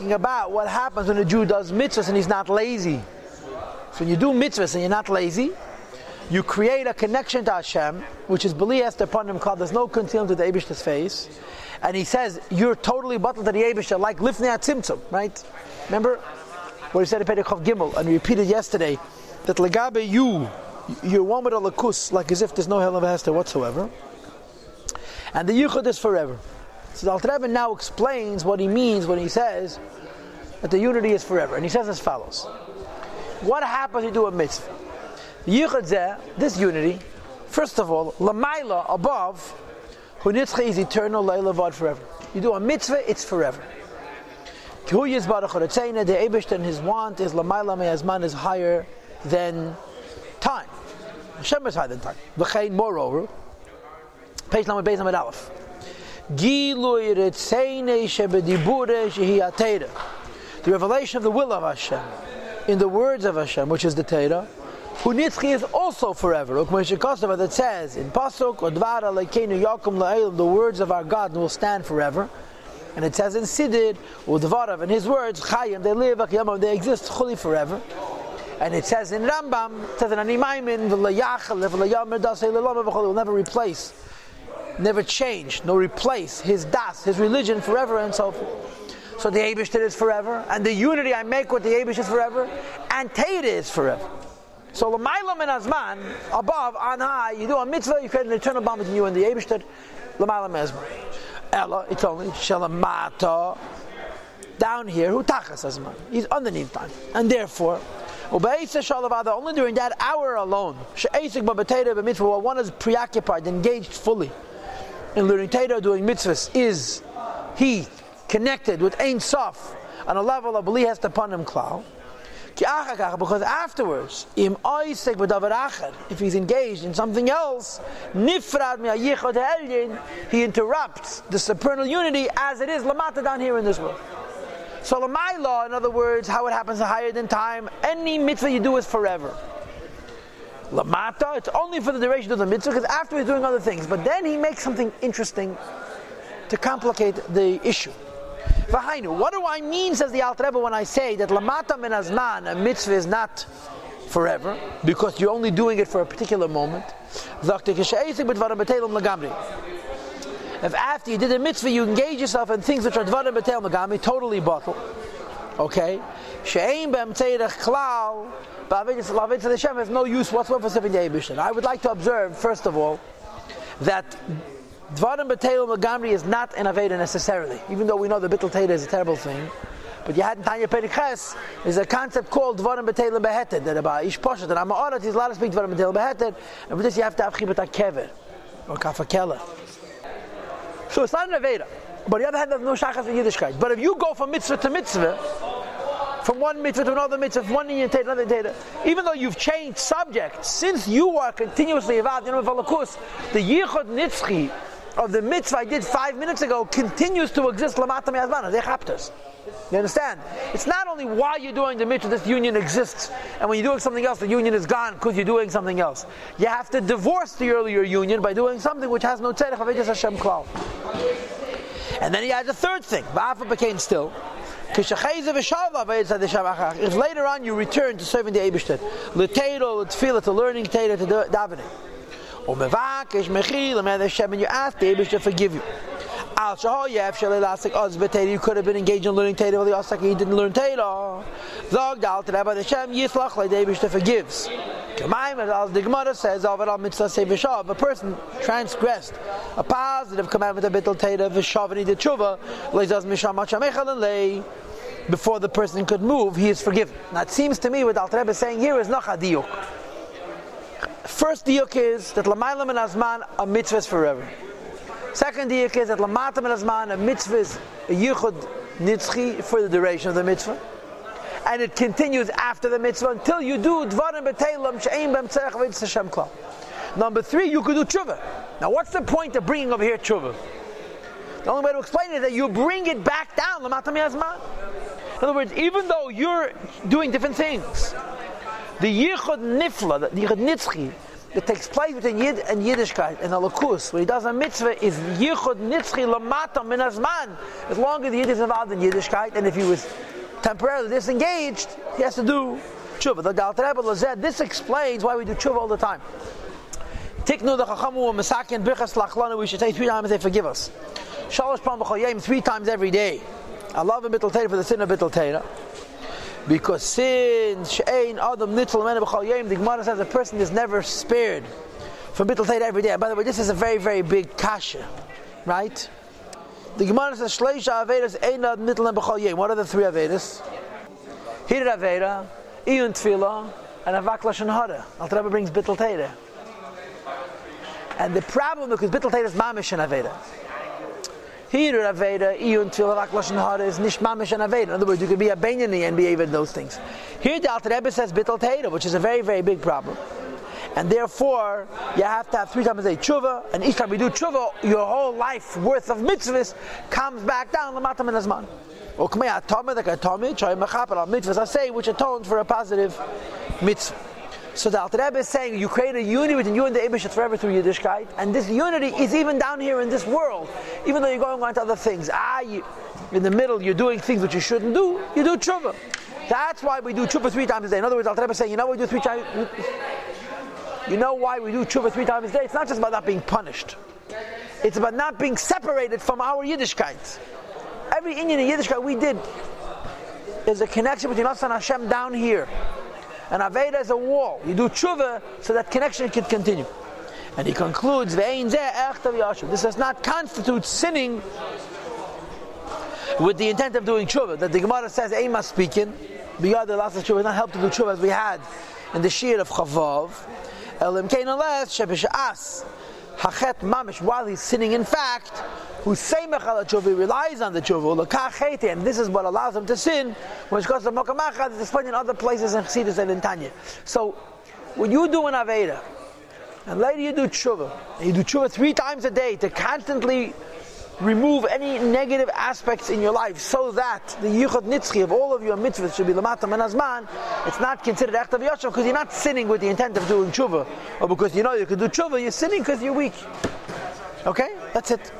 talking about what happens when a Jew does mitzvahs and he's not lazy. So when you do mitzvahs and you're not lazy, you create a connection to Hashem, which is believed upon him called there's no concealment to the Abish's face. And he says, you're totally bottled to the Abishah, like lifnei atzimtzum, right? Remember what he said in Pedekov Gimel, and repeated yesterday, that legabe you, you're one with a lakus, like as if there's no hell of a whatsoever. And the yichud is forever. So the Alter Rebbe now explains what he means when he says that the unity is forever. And he says as follows. What happens when you do a mitzvah? Yichud zeh, this unity, first of all, lamaila, above, hu nitzcha is eternal, leila vod forever. You do a mitzvah, it's forever. Hu yizbarach horetzena, the Eibishter and his want is lamaila me'azman is higher than time. Hashem is higher than time. V'chein, moreover, page number base number aleph. Gilui retzene shebedibure shehi. The revelation of the will of Hashem in the words of Hashem, which is the Torah, who nitzchi is also forever. That says in Pasuk, Odvara lekeinu yakum la'elim, the words of our God will stand forever. And it says in Siddur, Udvarav, and his words, Chayim, they live, they exist chuli forever. And it says in Rambam, it says in Animaimin, will never replace, never change, nor replace his das, his religion forever and so forth. So the Eibishter is forever, and the unity I make with the Abish is forever, and Teira is forever. So Lamailam and Azman, above, on high, you do a mitzvah, you create an eternal bond between you and the Eibishter, Lamailam Azman. Ella, it's only Shalamata, down here, who tachas Azman. He's underneath time. And therefore, only during that hour alone, one is preoccupied, engaged fully in learning Torah, doing mitzvahs, is he connected with Ein Sof on a level of belief has upon him klal. Because afterwards, if he's engaged in something else, he interrupts the supernal unity as it is lamata down here in this world. So my law, in other words, how it happens higher than time, any mitzvah you do is forever. Lamata, it's only for the duration of the mitzvah, because after he's doing other things. But then he makes something interesting to complicate the issue. Vahainu, what do I mean, says the Alter Rebbe, when I say that Lamata min azman, a mitzvah is not forever, because you're only doing it for a particular moment. If after you did a mitzvah, you engage yourself in things which are dvarim betel magami, totally bottle. Okay? She'ein b'emtzeirach klal, ba'avidus Hashem has no use whatsoever for serving the Eibishter. I would like to observe, first of all, that Dvarim B'Teil Magamri is not an Aveda necessarily, even though we know the Bittel Teda is a terrible thing. But you had in Tanya Periches is a concept called Dvarim B'Teil Beheted, that about Ish Poshet, and Ama'arat is allowed to speak Dvarim B'Teil Beheted, and for this you have to have Chibet HaKever, or Kafakela. So it's not an Aveda. But on the other hand, there's no Shachas in Yiddishkeit. But if you go from mitzvah to mitzvah, from one mitzvah to another mitzvah, from one Indian to another data, even though you've changed subject, since you are continuously evad, you know, the Yichud Nitzchi of the mitzvah I did five minutes ago continues to exist lamata mi'azmana, they chapters. You understand? It's not only why you're doing the mitzvah, this union exists, and when you're doing something else, the union is gone because you're doing something else. You have to divorce the earlier union by doing something which has no tzedek of Hashem klal. And then he adds a third thing. Ba'afa became still. If later on you return to serving the Eibishter, the l'tfilah, to learning teira, to davening, and you ask the Eibush to forgive you. Oh, you could have been engaged in learning Torah, the Osaka, he didn't learn Torah. Zog dal to Rabbi Hashem, yislach Eibush to forgives. As the Gemara says, if a person transgressed a positive commandment of Bittul Torah, Vishav, and he did tshuva, before the person could move, he is forgiven. Now it seems to me what Rebbe is saying here is not hadiyuk. First diuk is that lamaylam and azman a mitzvah is forever. Second diuk is that lamatam and azman a mitzvah is yichud nitzchi for the duration of the mitzvah. And it continues after the mitzvah until you do dvarim b'teilam she'ein b'em tzerech v'etz klal. Number three, you could do tshuva. Now what's the point of bringing over here tshuva? The only way to explain it is that you bring it back down, lamatam azman. In other words, even though you're doing different things, the Yichud Nifla, the Yichud Nitzchi, that takes place between Yid and Yiddishkeit. And the Lakus, when he does a mitzvah, is Yichud Nitzchi Lamata Min Azman. As long as the Yid is involved in Yiddishkeit, and if he was temporarily disengaged, he has to do tshuva. The Gal Rebbe said this explains why we do tshuva all the time. Tiknu the Chachamu Masakin Birchas Lachlana, we should say three times they forgive us. Shalosh Pam three times every day. I love him Bittul for the sin of Bittul because since she'ein adam nitzel b'chal the Gemara says a person is never spared from bittul Torah every day. And by the way, this is a very, very big kasha, right? The Gemara says shleisha avedas ein adam nitzel b'chal yom. What are the three avedas? Hir aveda, iyun tefillah, and avak lashon hara. Brings bittul. And the problem, because bittul Torah is mamish and aveda. Here the Aveda, Iyun Tfilah Lashon Hara is Nishmamish and Aveda. In other words, you could be a Beinoni and be even those things. Here the Alter Rebbe says Bittel Teira, which is a very, very big problem. And therefore, you have to have three times a day tshuva, and each time you do tshuva, your whole life worth of mitzvahs comes back down the matam and azman. Or kmei atomid, like atomid, choy mechaper mitzvahs I say, which atones for a positive mitzvah. So the Alter Rebbe is saying you create a unity between you and the Eibush forever through Yiddishkeit, and this unity is even down here in this world, even though you're going on to other things. Ah, you, in the middle you're doing things which you shouldn't do. You do tshuva. That's why we do tshuva three times a day. In other words, Alter Rebbe is saying, you know, we do three times. You know why we do tshuva three times a day? It's not just about not being punished. It's about not being separated from our Yiddishkeit. Every Indian in Yiddishkeit we did is a connection between us and Hashem down here. And Aveda is a wall. You do tshuva so that connection can continue. And he concludes, This does not constitute sinning with the intent of doing tshuva. That the Gemara says, Ema speaking, beyond the last tshuva, not help to do tshuva as we had in the Shir of Chavav. Elim Kain Shebesh As, Hachet Mamish, while he's sinning in fact, who seimach al tshuva relies on the tshuva lekach and this is what allows him to sin. Which goes to mokamachad is explained in other places in Chassidus and in Tanya. So when you do an aveda, and later you do tshuva, and you do tshuva three times a day to constantly remove any negative aspects in your life so that the yichud nitzchi of all of your mitzvahs should be lamatam and azman, it's not considered act of because you're not sinning with the intent of doing tshuva, or because you know you can do tshuva, you're sinning because you're weak. Okay? That's it.